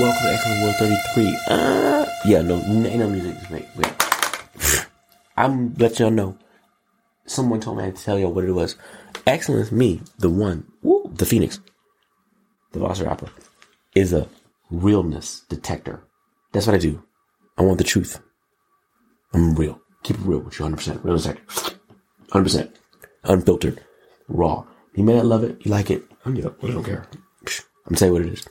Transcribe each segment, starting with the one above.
Welcome to Xcellent World 33. Uh, yeah, no, ain't no music. Wait, wait. I'm let y'all know. Someone told me I had to tell y'all what it was. Xcellence, me, the one, woo, the Phoenix, the Velociraptor, is a realness detector. That's what I do. I want the truth. I'm real. Keep it real with you 100%. Real detector. 100%. Unfiltered. Raw. You may not love it. You like it. I'm, you I don't care. I'm saying what it is.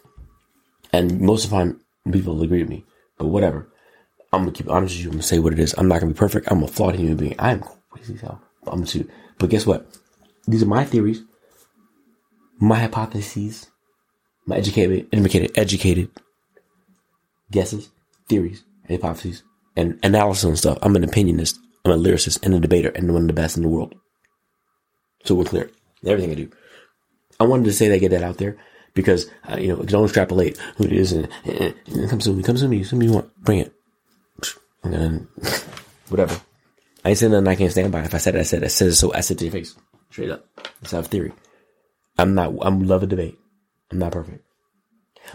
And most of the time, people will agree with me. But whatever. I'm gonna keep honest with you. I'm gonna say what it is. I'm not gonna be perfect. I'm a flawed human being. I am crazy as hell. I'm gonna But guess what? These are my theories, my hypotheses, my educated, educated, educated guesses, theories, hypotheses, and analysis and stuff. I'm an opinionist. I'm a lyricist and a debater and one of the best in the world. So we're clear. Everything I do. I wanted to say that, get that out there because, uh, you know, don't extrapolate who it is and, and, and come to me, come to me, somebody you want, bring it. And then, whatever. I ain't saying nothing I can't stand by. If I said it, I said it. I said it so I said to your face. Straight up. It's not a theory. I'm not, I'm love a debate. I'm not perfect.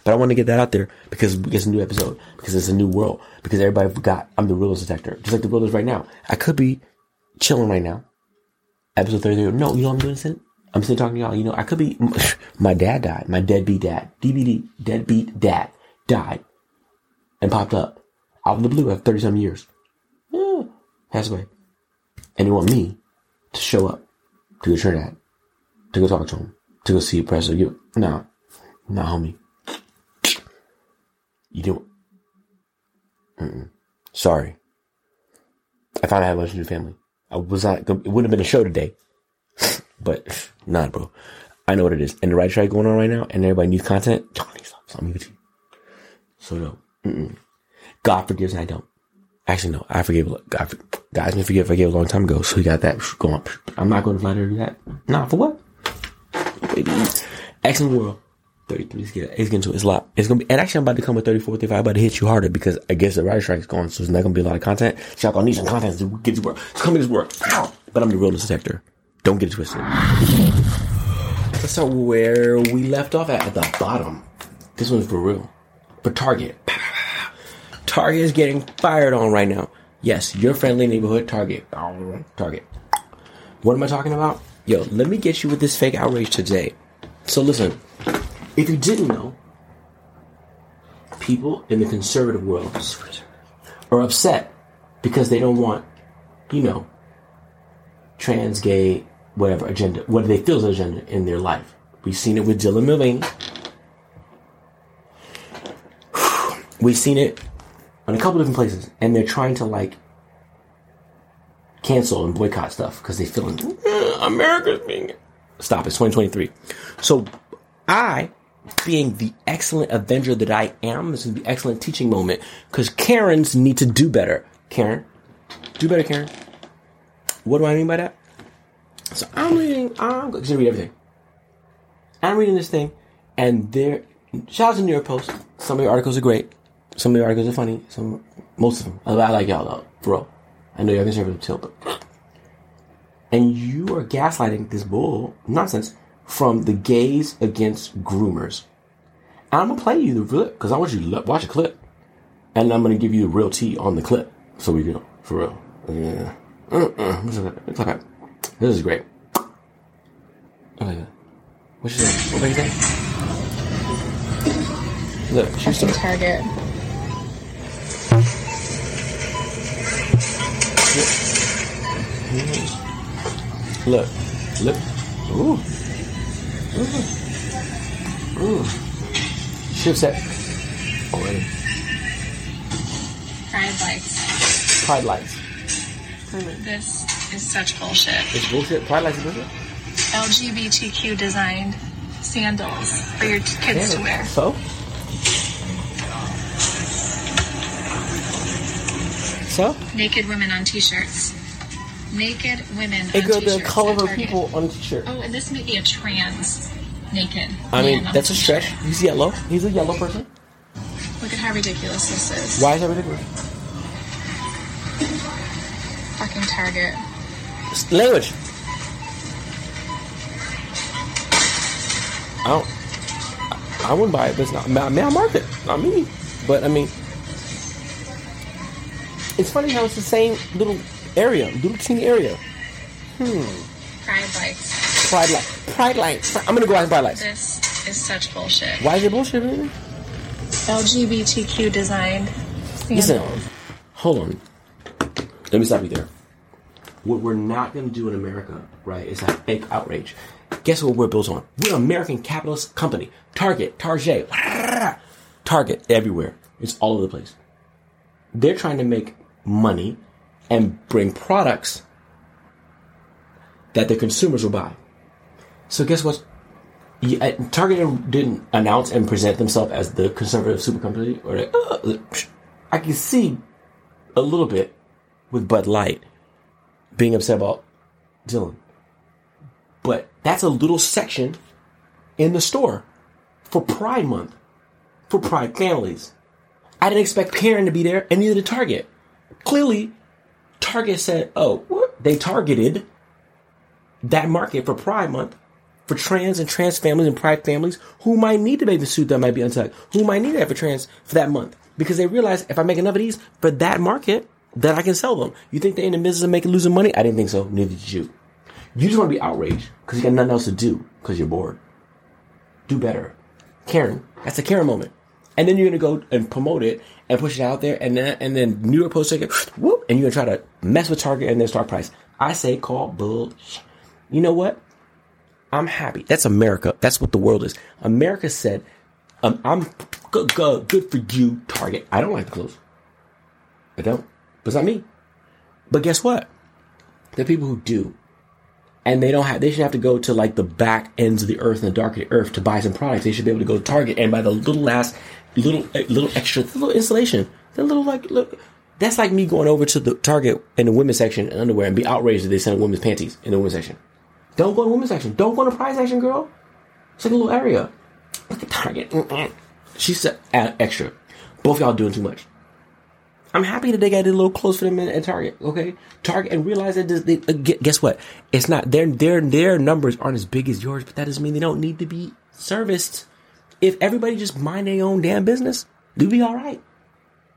But I want to get that out there because it's a new episode, because it's a new world, because everybody forgot I'm the realist detector, just like the is right now. I could be chilling right now. Episode 33. No, you know I'm doing, I'm still talking to y'all. You know, I could be, my dad died. My deadbeat dad, DBD, deadbeat dad died and popped up out of the blue after 30 some years. Yeah, passed away. And you want me to show up to go Trinidad, to go talk to him, to go see a president. You, no, not homie. You don't. Mm-mm. Sorry. I found I had lunch with your family. I was not. It wouldn't have been a show today, but nah, bro. I know what it is, and the right track going on right now, and everybody needs content. I'm with you. So no, Mm-mm. God forgives, and I don't. Actually, no, I forgave. God, guys, me forgive. I forgave a long time ago, so we got that going. I'm not going to flat do that. Nah, for what? Baby, excellent world. 33. Let's get it. It's getting to it's a lot. It's gonna be, and actually, I'm about to come with 34, 35. I'm about to hit you harder because I guess the writer strike's going, so it's not gonna be a lot of content. So y'all gonna need some content to get this work. Come to this work. But I'm the realness detector. Don't get it twisted. Let's start where we left off at, at the bottom. This one's for real. For Target. Target is getting fired on right now. Yes, your friendly neighborhood Target. Target. What am I talking about? Yo, let me get you with this fake outrage today. So listen, if you didn't know, people in the conservative world are upset because they don't want, you know, trans, gay, whatever agenda, what do they feel is an agenda in their life. We've seen it with Dylan Mulvaney. We've seen it on a couple different places, and they're trying to like cancel and boycott stuff because they feel America's being. Stop! It's 2023. So I being the excellent avenger that I am, this is the excellent teaching moment because Karens need to do better. Karen, do better, Karen. What do I mean by that? So I'm reading, I'm going to read everything. I'm reading this thing, and there, shout out to New York Post. Some of your articles are great. Some of your articles are funny. Some, most of them. I, like y'all though, bro. I know you're conservative too, but. And you are gaslighting this bull nonsense from the gays against groomers. I'm gonna play you the clip because I want you to watch a clip, and I'm gonna give you the real tea on the clip. So we go for real. Yeah. Uh-uh. This is great. Oh, okay. What's your name? What you say? Look, she's Fucking Target. Look, look. Ooh. Ooh. Ooh. Should set already. Pride lights. Pride lights. This is such bullshit. It's bullshit. Pride lights is bullshit. LGBTQ designed sandals for your t- kids to wear. So? So? Naked women on t-shirts. Naked women It on got the t-shirts color of people on the t-shirt. Oh, and this may be a trans naked. I mean, that's a t-shirt. stretch. He's yellow. He's a yellow person. Look at how ridiculous this is. Why is that ridiculous? Fucking Target. Language. I don't. I wouldn't buy it, but it's not my, my market, not me. But I mean, it's funny how it's the same little area, little teeny area. Hmm. Pride lights. Pride light, pride light. I'm gonna go out and buy lights. This is such bullshit. Why is it bullshit? LGBTQ designed Listen, hold on. Let me stop you there. What we're not going to do in America, right, is have fake outrage. Guess what we're built on? We're an American capitalist company. Target, Target, Target, everywhere. It's all over the place. They're trying to make money and bring products that the consumers will buy. So guess what? Uh, Target didn't announce and present themselves as the conservative super company, or like, uh, I can see a little bit with Bud Light being upset about Dylan, but that's a little section in the store for Pride Month, for Pride families. I didn't expect Karen to be there, and neither did Target. Clearly, Target said, "Oh, what? they targeted that market for Pride Month." for trans and trans families and pride families who might need a bathing suit that might be untucked, who might need that for trans for that month. Because they realize if I make enough of these for that market, then I can sell them. You think they're in the business of making losing money? I didn't think so. Neither did you. You just want to be outraged because you got nothing else to do because you're bored. Do better. Karen, that's a Karen moment. And then you're gonna go and promote it and push it out there, and then and then New York Post take it, whoop, and you're gonna try to mess with Target and their stock price. I say call bullshit. You know what? I'm happy. That's America. That's what the world is. America said, um, I'm good, good, good for you, Target. I don't like the clothes. I don't. But it's not me. But guess what? Are people who do. And they don't have, they should have to go to like the back ends of the earth and the dark of the earth to buy some products. They should be able to go to Target and buy the little last, little, uh, little extra, little insulation. The little like, look, that's like me going over to the Target in the women's section in underwear and be outraged that they sell women's panties in the women's section. Don't go to women's section. Don't go to prize section, girl. It's like a little area. Look at Target. She said extra. Both y'all doing too much. I'm happy that they got a little close for them at Target. Okay, Target and realize that they, uh, guess what? It's not their their their numbers aren't as big as yours, but that doesn't mean they don't need to be serviced. If everybody just mind their own damn business, they'd be all right.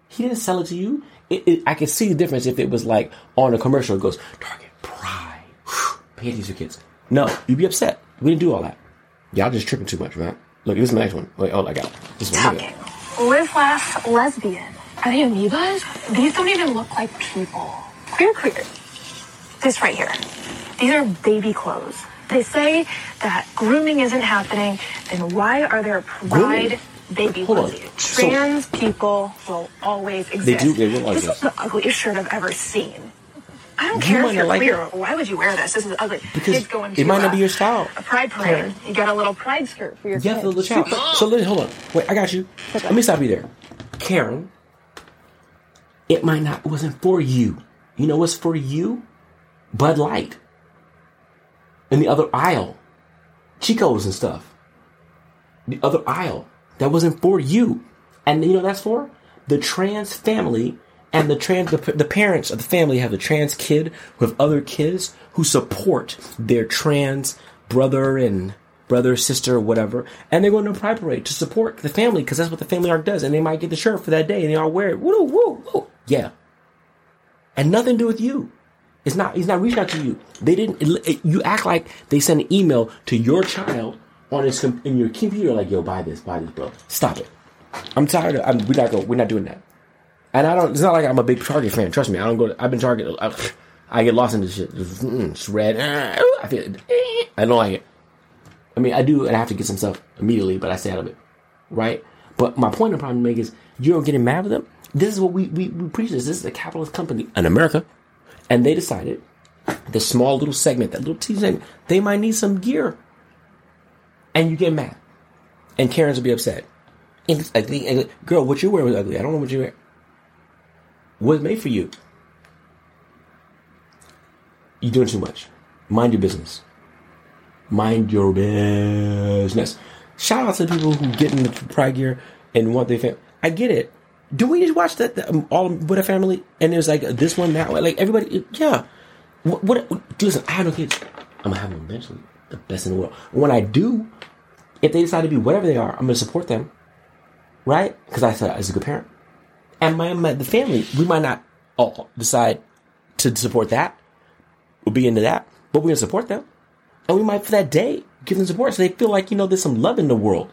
He didn't sell it to you. It, it, I can see the difference if it was like on a commercial. It goes Target Pride, panties for kids. No, you'd be upset. We didn't do all that. Y'all just tripping too much, man. Look, this is the next one. Wait, oh, I got this one. It. Live, laugh, lesbian. Are they amoebas? These don't even look like people. Queer, queer. This right here. These are baby clothes. They say that grooming isn't happening, then why are there Grooming? pride baby Hold on. clothes? So- Trans people will always exist. do- they will always This is the ugliest shirt I've ever seen. I don't You care if you're like queer. it. Why would you wear this? This is ugly. Because Kids going it to might not a- be your style. A pride parade. You got a little pride skirt for your You have to kids. look out. So listen, hold on. Wait, I got you. Let me stop you there. Karen, it might not, it wasn't for you. You know what's for you? Bud Light. In the other aisle. Chico's and stuff. The other aisle. That wasn't for you. And you know that's for? The trans family and the trans, the, the parents of the family have the trans kid who have other kids who support their trans brother and brother, sister, whatever, and they're going to a pride parade to support the family because that's what the family arc does, and they might get the shirt for that day and they all wear it. Woo, woo, woo. Yeah. And nothing to do with you. It's not. He's not reaching out to you. They didn't. It, it- you act like they sent an email to your child on his in your computer, like, "Yo, buy this, buy this, bro. Stop it. I'm tired. Of, I'm, we're not. Go, we're not doing that. And I don't. It's not like I'm a big Target fan. Trust me. I don't go. To, I've been Target. I, I get lost in this shit. It's, mm, red. I feel. I don't like it. I mean, I do, and I have to get some stuff immediately, but I stay out of it, right? But my point I'm trying to make is, you don't getting mad with them. This is what we, we, we preach. This. this is a capitalist company in America, and they decided the small little segment, that little teeny segment, they might need some gear, and you get mad, and Karens will be upset. And it's the- and, girl, what you wear was ugly. I don't know what you wear. Was made for you. You're doing too much. Mind your business. Mind your business. Shout out to the people who get in the pride gear and want their family. I get it. Do we just watch that, um, all with a family and there's like this one that way? Like everybody, yeah. What? what listen, I have no kids. I'm gonna have them eventually. The best in the world. When I do, If they decide to be whatever they are, I'm to support them, right? Because I thought I was a good parent. And my, my the family, we might not all decide to support that, we'll be into that, but we're to support them. And we might, for that day, give them support so they feel like, you know, there's some love in the world.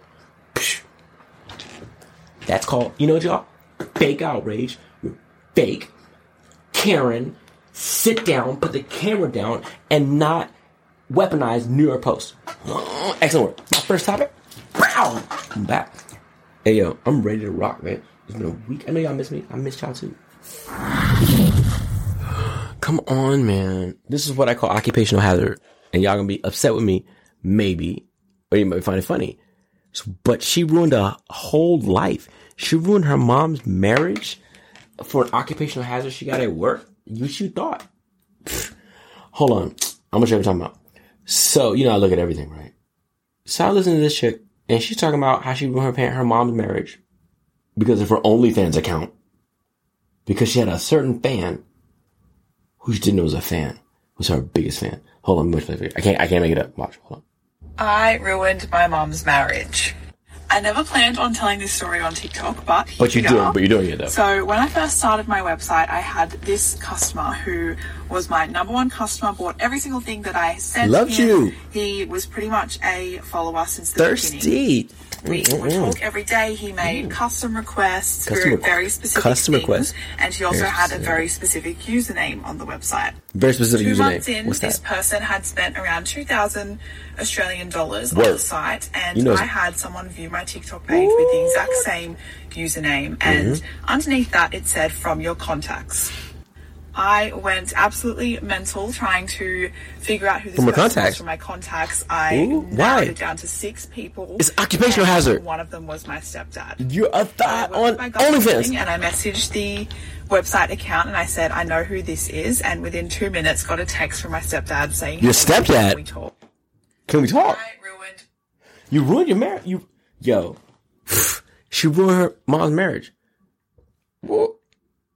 That's called, you know what y'all? Fake outrage. Fake. Karen, sit down, put the camera down, and not weaponize New York Post. Excellent work. My first topic. Wow. I'm back. Hey yo, I'm ready to rock, man. It's been a week. I know y'all miss me. I miss y'all too. Come on, man. This is what I call occupational hazard. And y'all gonna be upset with me, maybe, or you might find it funny. But she ruined a whole life. She ruined her mom's marriage for an occupational hazard she got at work. You you thought? Hold on. I'm gonna show you what I'm talking about. So, you know, I look at everything, right? So I listen to this chick, and she's talking about how she ruined her parent, her mom's marriage because of her OnlyFans account. Because she had a certain fan who she didn't know was a fan, was her biggest fan. Hold on. I can't, I can't make it up. Watch, hold on. I ruined my mom's marriage. I never planned on telling this story on TikTok, but But you're we doing, but you're doing it though. So when I first started my website, I had this customer who was my number one customer, bought every single thing that I sent Loved him. you. He was pretty much a follower since the beginning. Thirsty. We would talk every day. He made custom requests Custom very specific custom things, requests. and he also Very had a very specific username on the website. Very specific Two username. months in, What's this that? person had spent around two thousand Australian dollars on the site, and You know- I had someone view my TikTok page with the exact same username, and Mm-hmm. underneath that it said "from your contacts." I went absolutely mental trying to figure out who this From person was from my contacts. I Ooh, narrowed it down to six people. It's occupational hazard. One of them was my stepdad. You're a I thought went on with my gut feeling OnlyFans. and I messaged the website account and I said, I know who this is. And within two minutes, got a text from my stepdad saying, Your "Hey, can stepdad? We talk. Can we talk? I ruined. You ruined your marriage. You, yo, she ruined her mom's marriage. Well,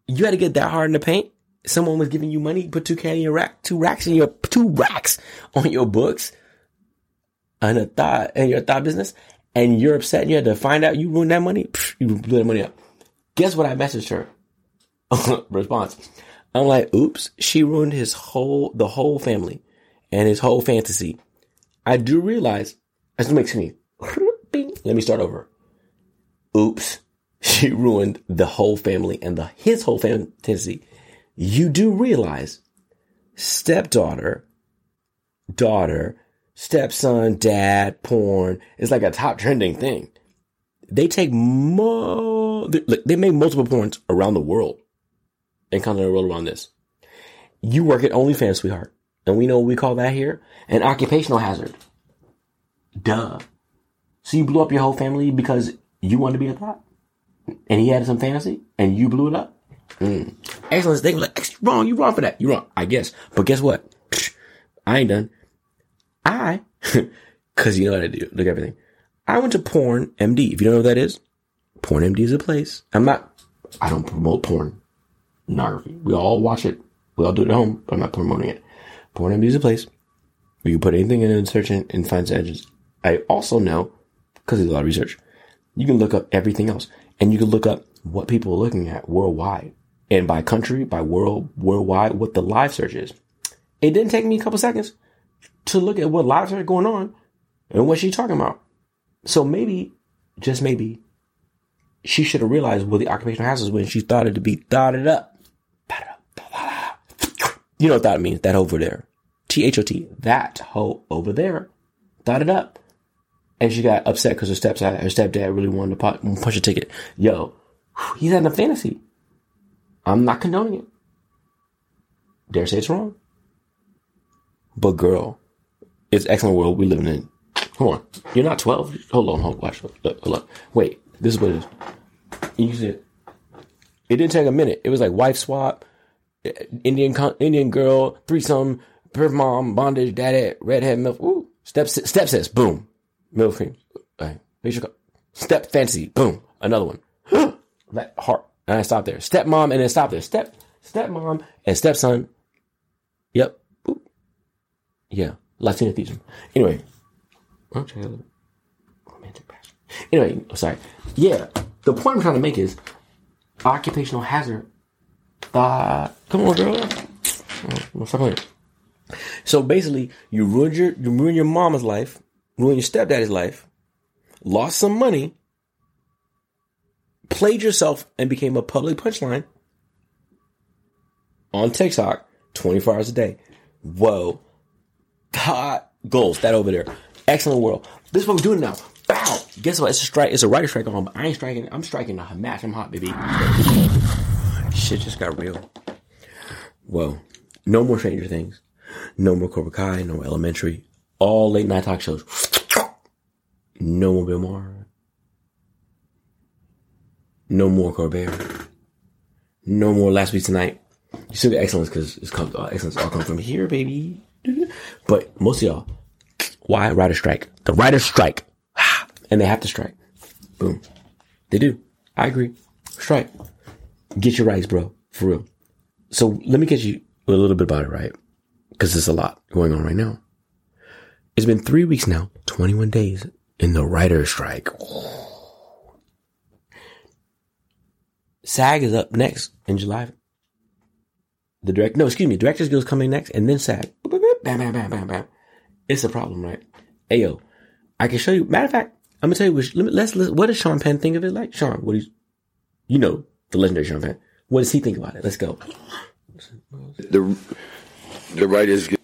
you had to get that hard in the paint. Someone was giving you money, put two K in your rack, two racks in your two racks on your books, and a thought and your thought business, and you're upset. and You had to find out you ruined that money. Psh, You blew that money up. Guess what? I messaged her. Response. I'm like, oops, she ruined his whole, the whole family and his whole fantasy. I do realize, this makes me, let me start over. Oops, she ruined the whole family and the, his whole fantasy. You do realize stepdaughter, daughter, stepson, dad, porn is like a top trending thing. They take look, they make multiple porns around the world and continental world around this. You work at OnlyFans, sweetheart. And we know what we call that here an occupational hazard. Duh. So you blew up your whole family because you wanted to be a thought? And he had some fantasy and you blew it up? Mm. Excellence. They were like, "Ex- wrong, you wrong for that. You wrong, I guess. But guess what? I ain't done. I, cause you know what I do. Look at everything. I went to Porn MD. If you don't know what that is, Porn MD is a place. I'm not, I don't promote porn pornography. We all watch it. We all do it at home, but I'm not promoting it. Porn MD is a place where you put anything in and search and, and find edges. I also know, because there's a lot of research, you can look up everything else. And you can look up what people are looking at worldwide. And by country, by world, worldwide, what the live search is. It didn't take me a couple seconds to look at what live search going on and what she's talking about. So maybe, just maybe, she should have realized what the occupational hazards when she thought it to be thought it up. You know what that means? That over there. T H O T. That hoe over there. Thought it up. And she got upset because her her stepdad really wanted to punch a ticket. Yo, he's having a fantasy. I'm not condoning it. Dare say it's wrong. But girl, it's excellent world we living in. Hold on. You're not 12. Hold on. Hold on. Watch. Look, on. Wait. This is what it is. You said it didn't take a minute. It was like wife swap, eh, Indian Indian girl, threesome, birth mom, bondage, daddy, redhead, milk. Ooh, step step sis, boom, milk cream. Co- Step fancy, boom, another one. That heart, and I stopped there. Stepmom, and then stop there. Step stepmom and stepson. Yep. Boop. Yeah, Latina theism. Anyway, oh, check it out. Anyway, sorry. Yeah, the point I'm trying to make is occupational hazard. Uh, come on, girl. Oh, stop playing. So basically, you ruined your you ruined your mama's life, ruined your stepdaddy's life, lost some money, played yourself, and became a public punchline on TikTok 24 hours a day. Whoa. Hot goals, that over there. Excellent world. This is what we're doing now. Wow. Guess what? It's a strike. It's a writer strike on. But I ain't striking. I'm striking a match. I'm hot, baby. Shit just got real. Whoa. No more Stranger Things. No more Cobra Kai. No Elementary. All late night talk shows. No more Bill Maher. No more Colbert. No more Last Week Tonight. You still get excellence because it's come, uh, excellence all come from here, baby. But most of y'all, why writer strike? The writer strike, and they have to strike. Boom, they do. I agree. Strike. Get your rights, bro. For real. So let me get you a little bit about it, right? Because there's a lot going on right now. It's been three weeks now, 21 days in the writer strike. SAG is up next in July. The direct, no, excuse me, Directors Guild is coming next, and then SAG. Bam, bam, bam, bam, bam. It's a problem, right? Ayo, I can show you. Matter of fact, I'm gonna tell you. Which, let me, let's, let's. What does Sean Penn think of it? Like Sean, what do you? You know the legendary Sean Penn. What does he think about it? Let's go. the the writers Guild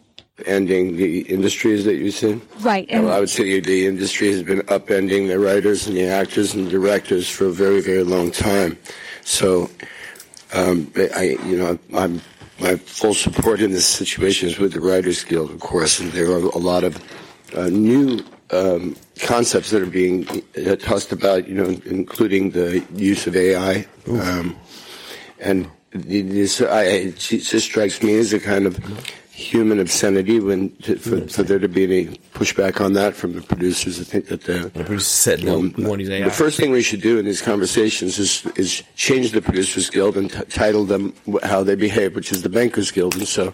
ending the industries that you said. Right, and- I would say the industry has been upending the writers and the actors and the directors for a very very long time. So, um, I you know I'm my full support in this situation is with the Writers Guild, of course, and there are a lot of uh, new um, concepts that are being uh, tossed about, you know, including the use of AI. Um, and this, I, it just strikes me as a kind of human obscenity when to, for, for there to be any pushback on that from the producers. I think that uh, the, The producer said no. Um, we want these AI. the first thing we should do in these conversations is is change the Producers Guild and t- title them how they behave, which is the Bankers Guild. And so,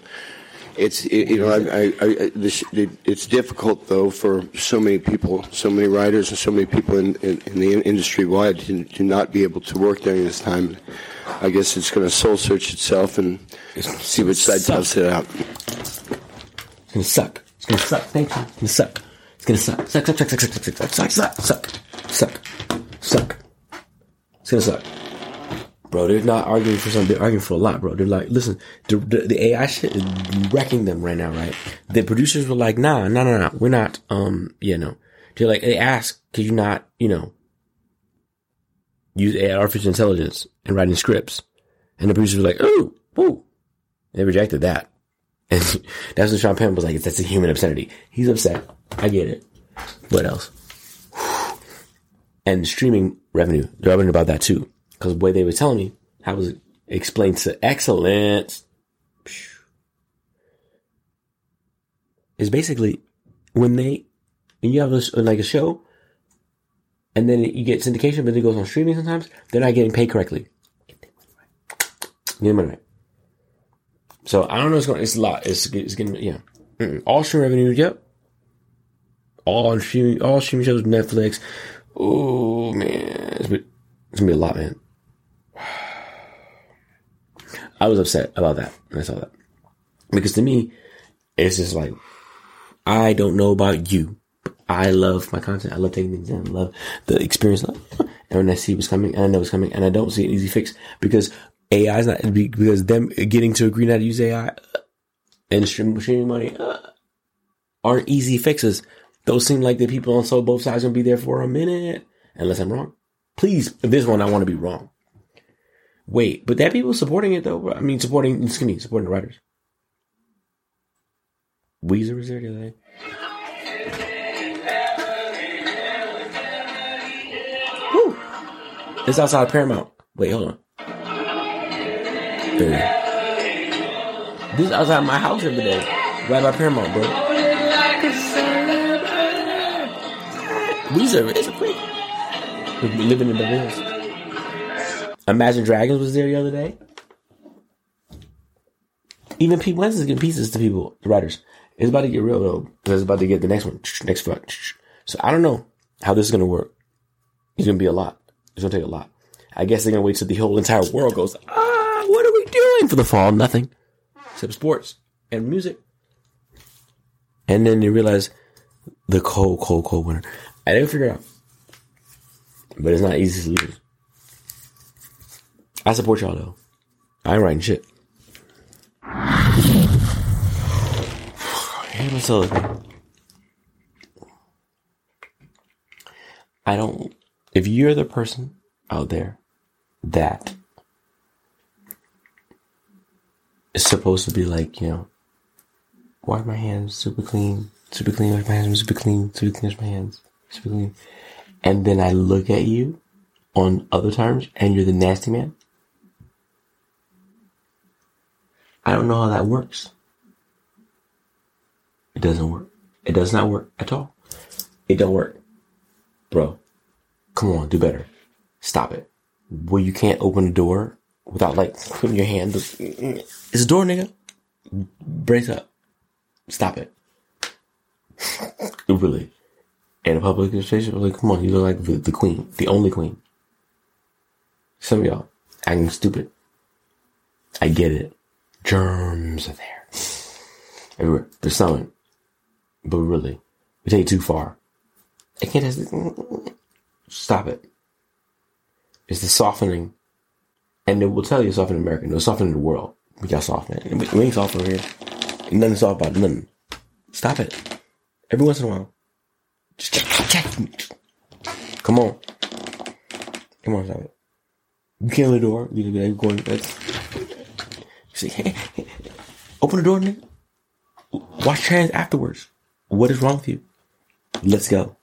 it's it, you know I, I, I, this, it, it's difficult though for so many people, so many writers, and so many people in, in, in the industry wide to, to not be able to work during this time. I guess it's going to soul search itself and see which side toughs it out. It's gonna suck. It's gonna suck. Thank you. It's gonna suck. It's gonna suck. Suck, suck, suck, suck, suck, suck, suck, suck, suck, suck, suck, suck. It's gonna suck. Bro, they're not arguing for something. They're arguing for a lot, bro. They're like, listen, the, the, the AI shit is wrecking them right now, right? The producers were like, nah, no, no, no, we're not, um, yeah, no. They're like, they ask, could you not, you know, use AI, artificial intelligence in writing scripts? And the producers were like, ooh, ooh. They rejected that. And that's when Sean Penn was like, that's a human obscenity. He's upset. I get it. What else? And streaming revenue. They're arguing about that too. Because the way they were telling me, how was explained to excellence? Is basically when they, when you have a, like a show, and then you get syndication, but it goes on streaming sometimes, they're not getting paid correctly. Get their money right. So I don't know. It's going. It's a lot. It's it's getting yeah. Mm-mm. All stream revenue. Yep. All on streaming. All streaming shows. Netflix. Oh man, it's, it's gonna be a lot, man. I was upset about that when I saw that because to me, it's just like I don't know about you. but I love my content. I love taking things in. I love the experience. And when I see what's coming, and I know it's coming, and I don't see an easy fix because AI is not because them getting to agree not to use AI and streaming, money uh, aren't easy fixes. Those seem like the people on so both sides gonna be there for a minute, unless I'm wrong. Please, this one I want to be wrong. Wait, but that people supporting it though. I mean, supporting excuse me, supporting the writers. Weezer was there today. Woo! It's outside of Paramount. Wait, hold on. This outside my house every day. Right by Paramount, bro. Weezer is a quick. Living in the hills. Imagine Dragons was there the other day. Even Pete Wentz is giving pieces to people, the writers. It's about to get real though, it's about to get the next one, next front. So I don't know how this is gonna work. It's gonna be a lot. It's gonna take a lot. I guess they're gonna wait till the whole entire world goes, ah, what are we doing for the fall? Nothing. Except sports and music. And then you realize the cold, cold, cold winter. I didn't figure it out. But it's not easy to lose. I support y'all though. I ain't writing shit. What's up? I don't. If you're the person out there that is supposed to be like, you know, wash my hands super clean, super clean, wash my hands super clean, super clean, wash my hands super clean, and then I look at you on other terms and you're the nasty man. I don't know how that works. It doesn't work. It does not work at all. It don't work. Bro, come on, do better. Stop it. Well, you can't open the door without like putting your hand. It's a door, nigga. Brace up. Stop it. really. In a public situation, like, come on, you look like the, the queen, the only queen. Some of y'all acting stupid. I get it. Germs are there. Everywhere. There's some. But really, we take it too far. I can't just stop it. It's the softening. And it will tell you soften in America. No, soften in the world. We got soft, man. We ain't soft over here. Nothing soft about nothing. Stop it. Every once in a while. Just check, check. Come on. Come on, stop it. You can't open the door. You be like going. That's, see, open the door, nigga. Wash your hands afterwards. What is wrong with you? Let's go.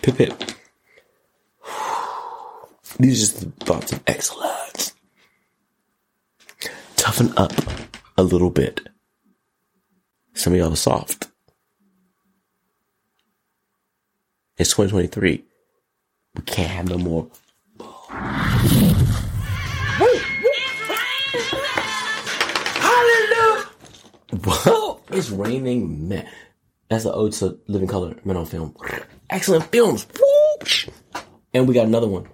Pip pip. These are just the thoughts of excellence. Toughen up a little bit. Some of y'all are soft. It's 2023. We can't have no more. Hallelujah! It's raining man. That's the ode to Living Color Men on Film. Excellent films. And we got another one.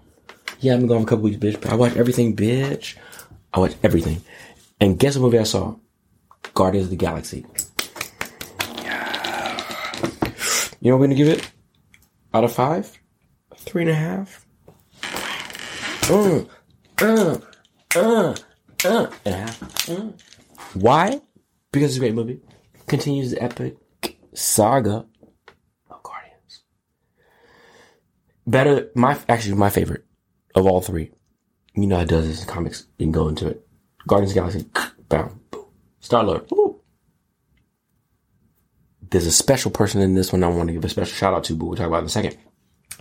Yeah, I've been gone for a couple weeks, bitch. But I watch everything, bitch. I watch everything. And guess what movie I saw? Guardians of the Galaxy. You know what I'm gonna give it? Out of five? Three and a half? Uh, uh, uh, uh, and a half. Uh. Why? Because it's a great movie. Continues the epic saga of Guardians. Better, my actually my favorite of all three. You know how it does this in comics. You can go into it. Guardians of Galaxy, bam, boom. Star Lord. There's a special person in this one I want to give a special shout out to, but we'll talk about in a second.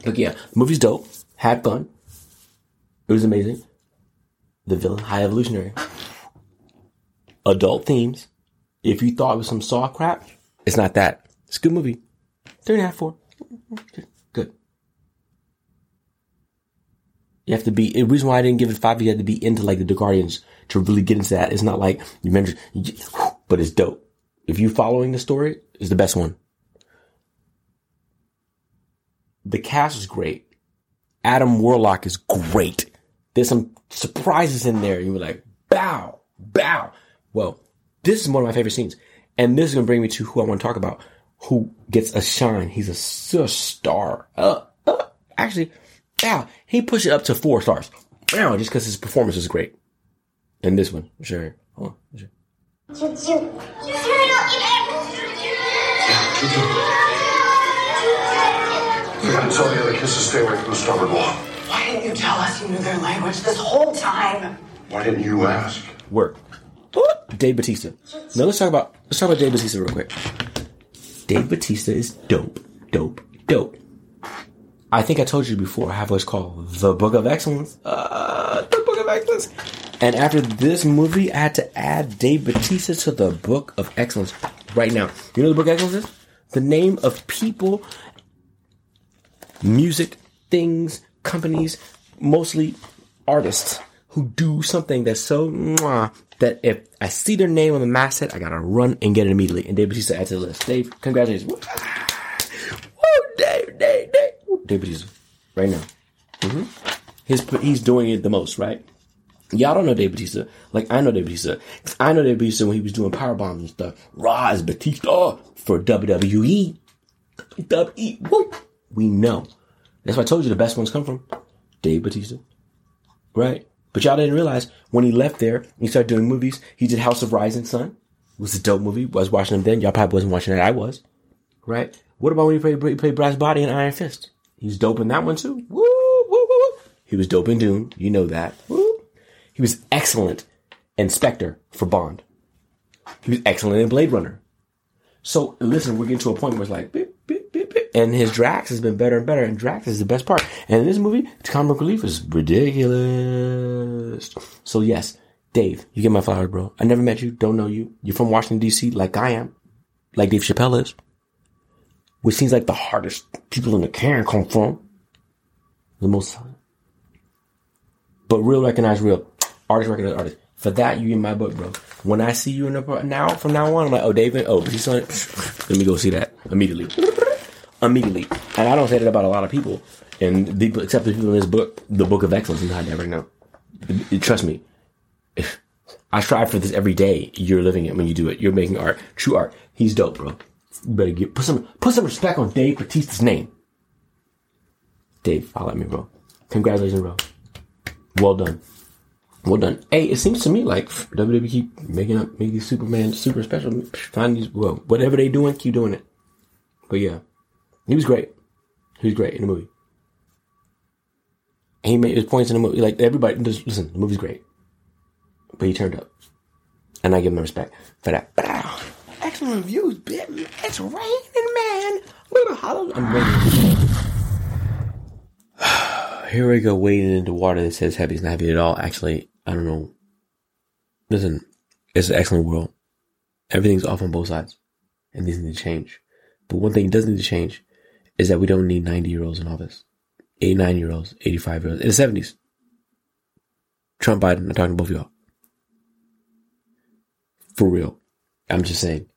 Look, yeah, the movie's dope. Had fun. It was amazing. The villain, high evolutionary. Adult themes. If you thought it was some saw crap, it's not that. It's a good movie. Three and a half, four. Good. You have to be. The reason why I didn't give it five, you had to be into like the Guardians to really get into that. It's not like you remember, but it's dope. If you following the story, it's the best one. The cast is great. Adam Warlock is great. There's some surprises in there. You were like, bow, bow. Well, this is one of my favorite scenes. And this is going to bring me to who I want to talk about, who gets a shine. He's a, a star. Uh, uh, actually, yeah, he pushed it up to four stars. Wow, just because his performance is great. And this one, sure. Hold on, sure. You gotta tell the other kids to stay away from the starboard wall. Why didn't you tell us you knew their language this whole time? Why didn't you ask? Work. Dave Batista. Now let's talk about let's talk about Dave Batista real quick. Dave Batista is dope, dope, dope. I think I told you before. I have what's called the Book of Excellence. Uh, the Book of Excellence. And after this movie, I had to add Dave Batista to the Book of Excellence right now. You know the Book of Excellence is? The name of people, music, things, companies, mostly artists who do something that's so mwah, that if I see their name on the masthead, I gotta run and get it immediately. And Dave Batista adds to the list. Dave, congratulations. Woo, Dave, Dave, Dave. Dave Batista. Right now. Mm-hmm. His he's doing it the most, right? Y'all don't know Dave Batista. Like I know Dave Batista. I know Dave Batista when he was doing power bombs and stuff. As Batista for. WWE. WWE. Woo. We know. That's why I told you the best ones come from Dave Batista. Right? But y'all didn't realize when he left there he started doing movies, he did House of Rising Sun. It was a dope movie. I was watching them then. Y'all probably wasn't watching that. I was. Right? What about when he played, he played Brass Body in Iron Fist? He's dope in that one too. Woo, woo, woo, woo. He was dope in Dune. You know that. Woo. He was excellent in Spectre for Bond. He was excellent in Blade Runner. So listen, we're getting to a point where it's like, beep, beep, beep, and his Drax has been better and better, and Drax is the best part. And in this movie, comic relief is ridiculous. So yes, Dave, you get my flowers, bro. I never met you, don't know you. You're from Washington D.C. like I am, like Dave Chappelle is, which seems like the hardest people in the can come from. The most, but real recognize real, artist recognize artist. For that, you in my book, bro. When I see you in the now from now on, I'm like, oh, David, oh, he's on. Let me go see that immediately, immediately. And I don't say that about a lot of people, and except the people in this book, the Book of Excellence. I never know. Trust me, I strive for this every day. You're living it when you do it. You're making art, true art. He's dope, bro. You better get put some put some respect on Dave Batista's name. Dave, at me, bro. Congratulations, bro. Well done. Well done. Hey, it seems to me like WWE keep making up, make these Superman super special. Find these, well, whatever they doing, keep doing it. But yeah, he was great. He was great in the movie. He made his points in the movie. Like everybody, just listen, the movie's great. But he turned up, and I give him respect for that. Excellent reviews, bitch. It's raining, man. Little hollow. I'm ready. Here we go, wading into water that says. It's not heavy at all. Actually, I don't know. Listen, it's an excellent world. Everything's off on both sides, and these need to change. But one thing doesn't need to change is that we don't need 90 year olds in office, 89 year olds, 85 year olds, in the 70s. Trump, Biden, I'm talking to both of y'all. For real. I'm just saying.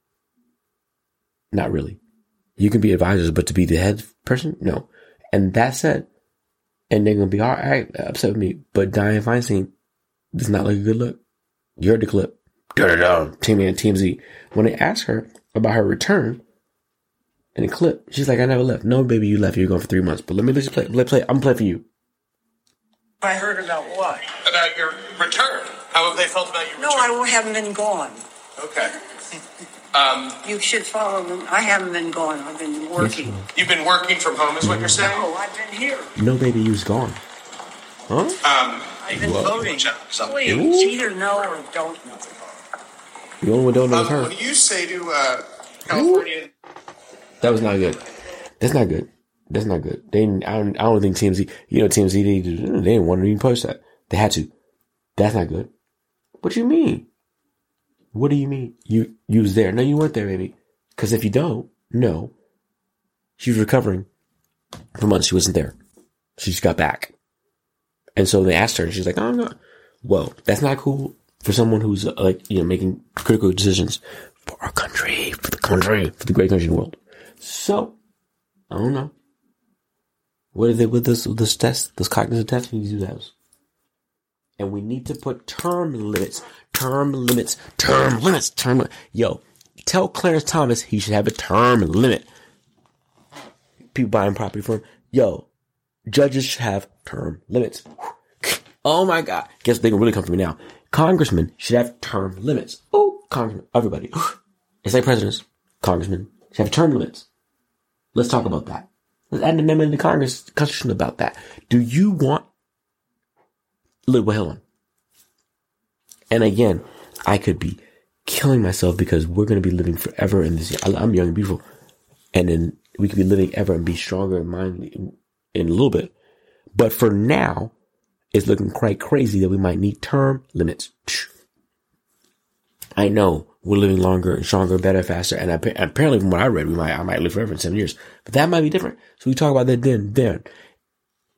Not really. You can be advisors, but to be the head person, no. And that said, and they're gonna be all right, upset with me, but Dianne Feinstein does not look a good look. You heard the clip. Da-da-da, Team and TMZ. When they asked her about her return in the clip, she's like, I never left. No, baby, you left. You're gone for three months. But let me let you play. Let play. I'm playing for you. I heard about what? About your return. How have they felt about your No, return? No, I haven't been gone. Okay. Um, You should follow them. I haven't been gone. I've been working. you've been working from home, is what you're saying? No, I've been here. No, baby, you was gone. Huh? Um, I've been Well- voting. Please, Ooh. either know or don't know. The only one don't know is um, her. when you say to uh, California, That was not good. That's not good. That's not good. They, didn't- I don't, I don't think TMZ, you know, TMZ, they, they didn't want to even post that. They had to. That's not good. What do you mean? What do you mean? You, you was there. No, you weren't there, baby. Cause if you don't, no. She was recovering for months. She wasn't there. She just got back. And so they asked her and she's like, oh, no. Well, that's not cool for someone who's like, you know, making critical decisions for our country, for the country, for the great country in the world. So, I don't know. What is it with this with this test, this cognitive test? We need to do those. And we need to put term limits, term limits, term limits, term limits. Yo, tell Clarence Thomas he should have a term limit. People buying property from him. Yo, judges should have term limits. Oh my God. Guess they can really come for me now. Congressmen should have term limits. Oh, congressmen, everybody. It's like presidents, congressmen should have term limits. Let's talk about that. Let's add an amendment the Congress Constitution about that. Do you want? Look, well. And again, I could be killing myself because we're going to be living forever in this. I'm young and beautiful, and then we could be living ever and be stronger in mind in, a little bit. But for now, it's looking quite crazy that we might need term limits. I know we're living longer stronger, better, faster, and apparently, from what I read, we might I might live forever in seven years. But that might be different. So we talk about that then. Then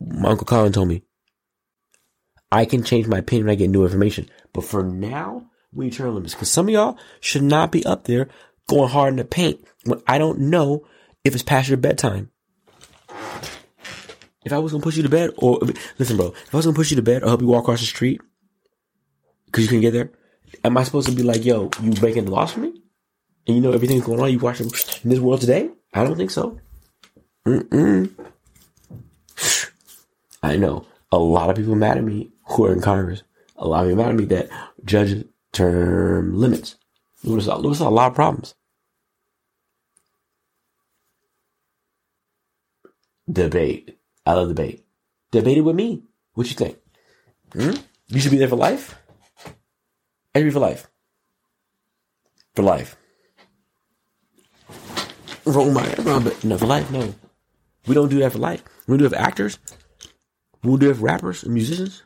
my uncle Colin told me I can change my opinion when I get new information. But for now, we need term limits because some of y'all should not be up there going hard in the paint when I don't know if it's past your bedtime. If I was gonna push you to bed, or listen, bro, if I was gonna push you to bed or help you walk across the street because you couldn't get there, am I supposed to be like, yo, you breaking the laws for me? And you know everything's going on. You watching in this world today? I don't think so. Mm-mm. I know a lot of people mad at me who are in Congress. A lot of people mad at me that judge term limits. Lewis, Lewis a lot of problems. Debate. I love debate. Debate it with me. What you think? Hmm? You should be there for life. Every for life. For life. Wrong my wrong, but no for life. No, we don't do that for life. We do it actors. We do it rappers and musicians.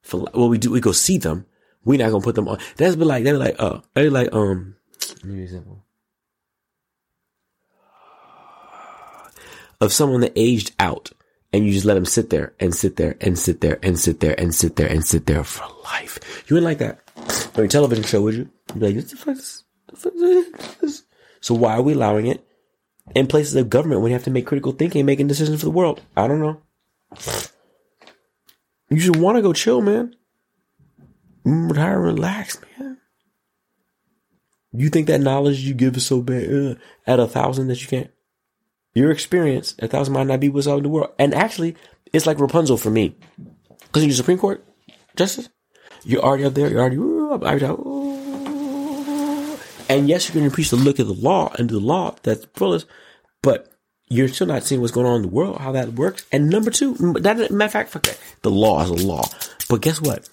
For what we do, we go see them. We're not gonna put them on. That's be like they be like uh they be like um. Me give an example of someone that aged out, and you just let them sit there and sit there and sit there and sit there and sit there and sit there for life. You wouldn't like that on your television show, would you? You'd be like, what the fuck is? So why are we allowing it in places of government when you have to make critical thinking making decisions for the world? I don't know. You should want to go chill, man. Retire, relax, man. You think that knowledge you give is so bad uh, at a thousand that you can't? Your experience, a thousand might not be what's out in the world. And actually, it's like Rapunzel for me. Because you're Supreme Court justice, you're already up there. You're already, ooh. and yes, you're going to preach the look at the law and the law that's fullest, but you're still not seeing what's going on in the world, how that works. And number two, that matter of fact, fuck that. The law is a law. But guess what?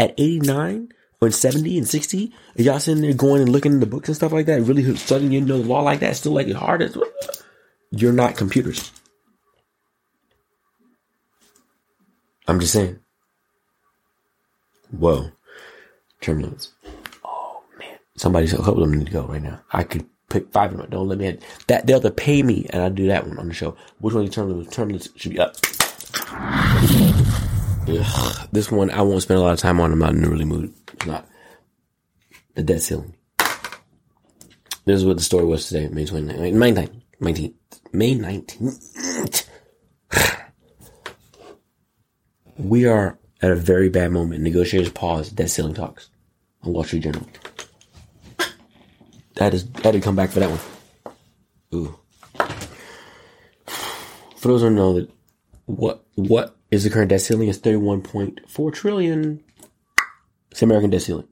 At 89 or 70 and 60, y'all sitting there going and looking in the books and stuff like that, really studying, you know, the law like that, still like it hard as you're not computers. I'm just saying. Whoa. Term limits. Oh man. Somebody's a couple of them need to go right now. I could pick five of them. Don't let me that they'll have to pay me and I'll do that one on the show. Which one you term limits? Term limits should be up. Ugh. This one I won't spend a lot of time on. I'm not in a really mood. It's not. The debt ceiling. This is what the story was today, May 29th. May 19th. 19th. May 19th. We are at a very bad moment. Negotiators pause debt ceiling talks on Wall Street Journal. That is that did come back for that one. Ooh. For those who don't know that what what is the current debt ceiling is thirty one point four trillion. It's American debt ceiling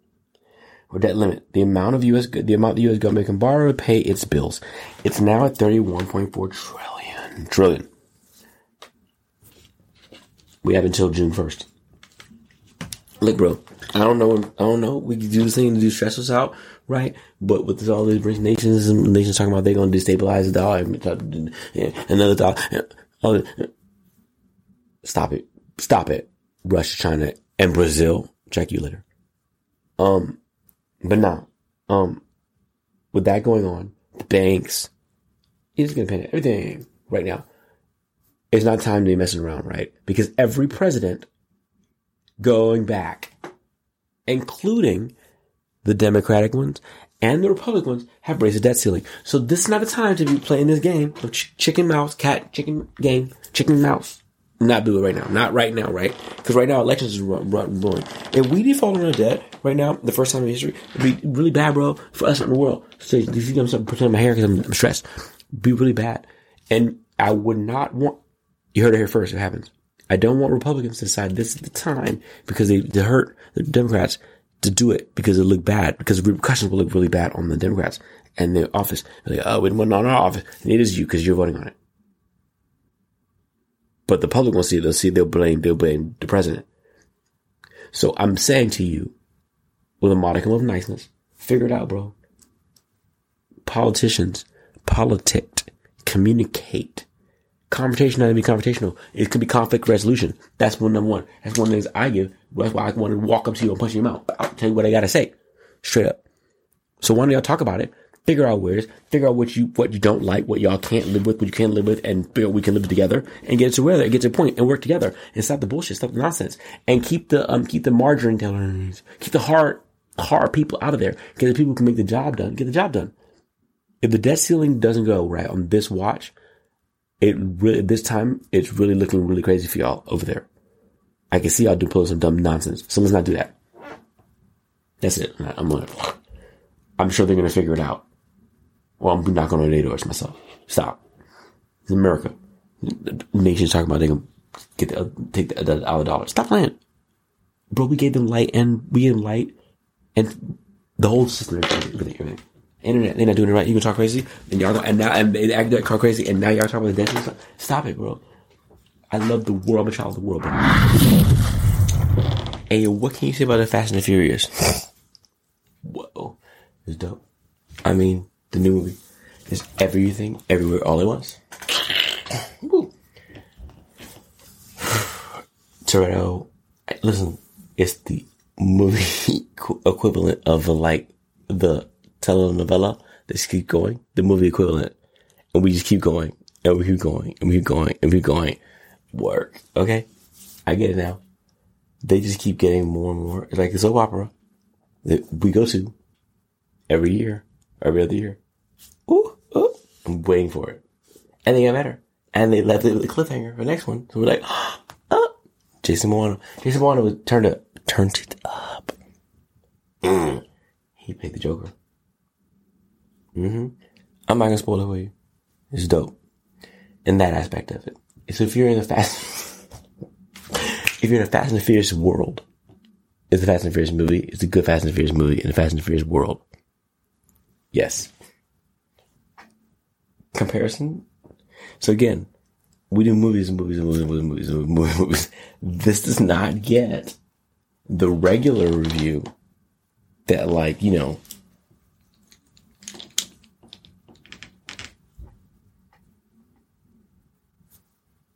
or debt limit. The amount of U.S. the amount the U.S. government can borrow to pay its bills. It's now at thirty one point four trillion trillion. We have until June first. Look, bro, I don't know. I don't know. We can do this thing to do stress us out, right? But with all these rich nations nations talking about they're going to destabilize the dollar, another dollar. Stop it! Stop it! Russia, China, and Brazil. Check you later. Um, but now, um, with that going on, the banks, he's going to pay everything right now. It's not time to be messing around, right? Because every president going back, including the Democratic ones and the Republican ones, have raised the debt ceiling. So this is not a time to be playing this game of ch- chicken mouse, cat, chicken game, chicken mouse. Not do it right now. Not right now, right? Because right now elections is run, run, rolling. If we default on our debt right now, the first time in history, it'd be really bad, bro, for us in the world. So you see, I'm pretending my hair because I'm, I'm stressed. Be really bad. And I would not want, you heard it here first, it happens. I don't want Republicans to decide this is the time because they, they hurt the Democrats to do it because it look bad, because the repercussions will look really bad on the Democrats and their office. They're like, oh, we didn't want on our office. And it is you because you're voting on it. But the public will see, they'll see, they'll blame, they'll blame the president. So I'm saying to you, with a modicum of niceness, figure it out, bro. Politicians, politic, communicate. Confrontation doesn't be confrontational. It could be conflict resolution. That's one number one. That's one of the things I give. That's why I want to walk up to you and punch you in your mouth. I'll tell you what I gotta say. Straight up. So why don't y'all talk about it? Figure out where it is. Figure out what you what you don't like, what y'all can't live with, what you can't live with, and figure out we can live together and get to where it gets to a point and work together and stop the bullshit, stop the nonsense, and keep the um keep the margarine down, keep the hard hard people out of there. Get the people who can make the job done. Get the job done. If the debt ceiling doesn't go right on this watch, it really this time it's really looking really crazy for y'all over there. I can see y'all do pulling some dumb nonsense. So let's not do that. That's it. I'm like, I'm sure they're gonna figure it out. Well, I'm not gonna doors myself. Stop. It's America. The nation's talking about they gonna get the, take the, the our dollar. Stop playing, bro. We gave them light and we gave them light and the whole system. Internet, they're not doing it right. You gonna talk crazy, and y'all and now and they act like talk crazy, and now y'all talking about the dancing. Stop it, bro. I love the world. I'm a child of the world, bro. Hey, what can you say about the Fast and the Furious? Whoa, it's dope. I mean, the new movie is everything, everywhere, all at once. Toretto, listen, it's the movie equivalent of like the telenovela. They just keep going, the movie equivalent, and we just keep going, and we keep going, and we keep going, and we keep going. Work, okay? I get it now. They just keep getting more and more. It's like a soap opera that we go to every year, every other year. Ooh, ooh, I'm waiting for it. And they got better. And they left it with a cliffhanger for the next one. So we're like, oh, Jason Momoa. Jason Momoa was turned it, turned it up. Mm. He played the Joker. hmm I'm not gonna spoil it for you. It's dope. In that aspect of it. So if you're in the fast, if you're in a Fast and the Furious world, it's a Fast and the Furious movie. It's a good Fast and the Furious movie in the Fast and the Furious world. Yes. Comparison. So again, we do movies and movies and movies and movies and movies and movies. This does not get the regular review that like, you know,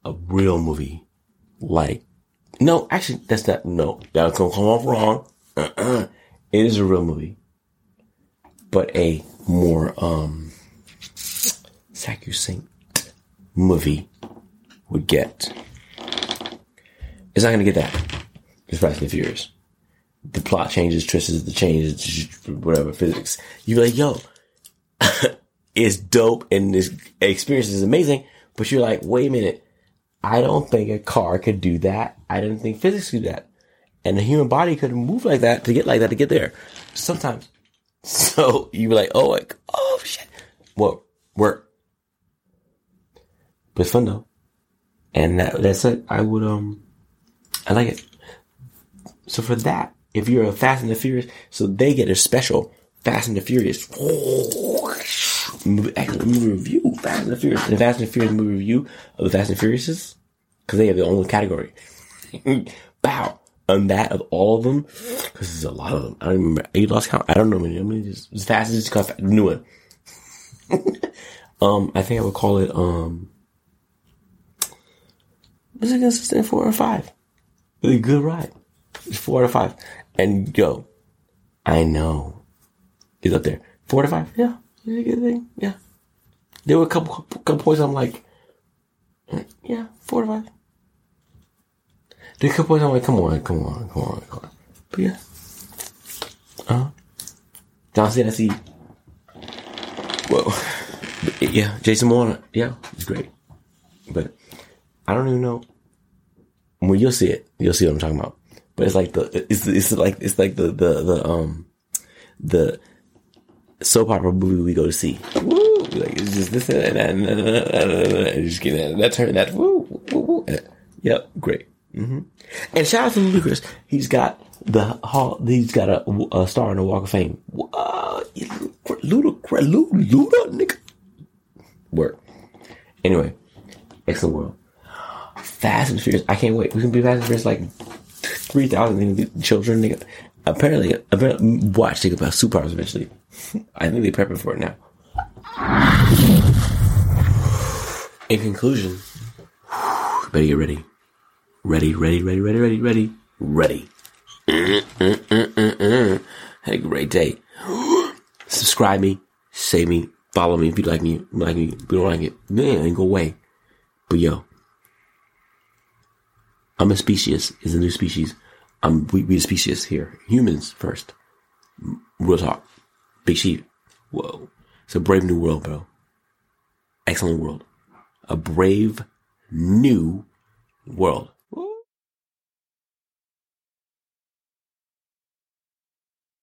a real movie like no, actually, that's not. No, that's gonna come off wrong. Uh-uh. It is a real movie, but a more um sacrosanct movie would get. It's not gonna get that. It's Fast and Furious. The plot changes, twists the changes, whatever physics. You're like, yo, it's dope and this experience is amazing, but you're like, wait a minute. I don't think a car could do that. I don't think physics could do that. And the human body could move like that to get like that to get there. Sometimes. So you're like, oh, like, oh shit. What work? But it's fun though. And that, that's it. I would, um, I like it. So for that, if you're a Fast and the Furious, so they get a special Fast and the Furious movie, movie review, Fast and the Furious, the Fast and the Furious movie review of the Fast and the Furiouses, because they have their own category. Bow. On that of all of them, because there's a lot of them. I don't remember. You lost count. I don't know. I mean, just as fast as it's got new one. um, I think I would call it um. What's it gonna stand four or five? Really good ride. Four or five, and yo, I know, it's up there. Four to five. Yeah, it's a good thing. Yeah, there were a couple couple points. I'm like, yeah, four to five. There were a couple points. I'm like, come on, come on, come on, come on. But yeah, uh huh. John Cena, I see. Whoa, yeah, Jason Momoa. Yeah, it's great, but I don't even know. When you'll see it, you'll see what I'm talking about. But it's like the it's it's like it's like the the the um the soap opera movie we go to see. Woo! Like it's just this and that and that and that and just getting that, that turn that woo woo woo. Yep, great. hmm And shout out to Lucas. He's got the hall. He's got a, a star in the Walk of Fame. Uh, Luda, Luda, Luda, nigga. Work. Anyway, Xcellent World. Fast and Furious. I can't wait. We can be Fast and Furious like three thousand children. Nigga. Apparently, apparently, watch think about superpowers eventually. I think they're prepping for it now. In conclusion, better get ready. Ready, ready, ready, ready, ready, ready, ready. Had a great day. Subscribe me, save me, follow me if you like me, like me, if you don't like it, man, go away. But yo, I'm a species, is a new species. I'm we we a species here. Humans first. Real talk. Big sheep. Whoa. It's a brave new world, bro. Xcellent World. a brave new world.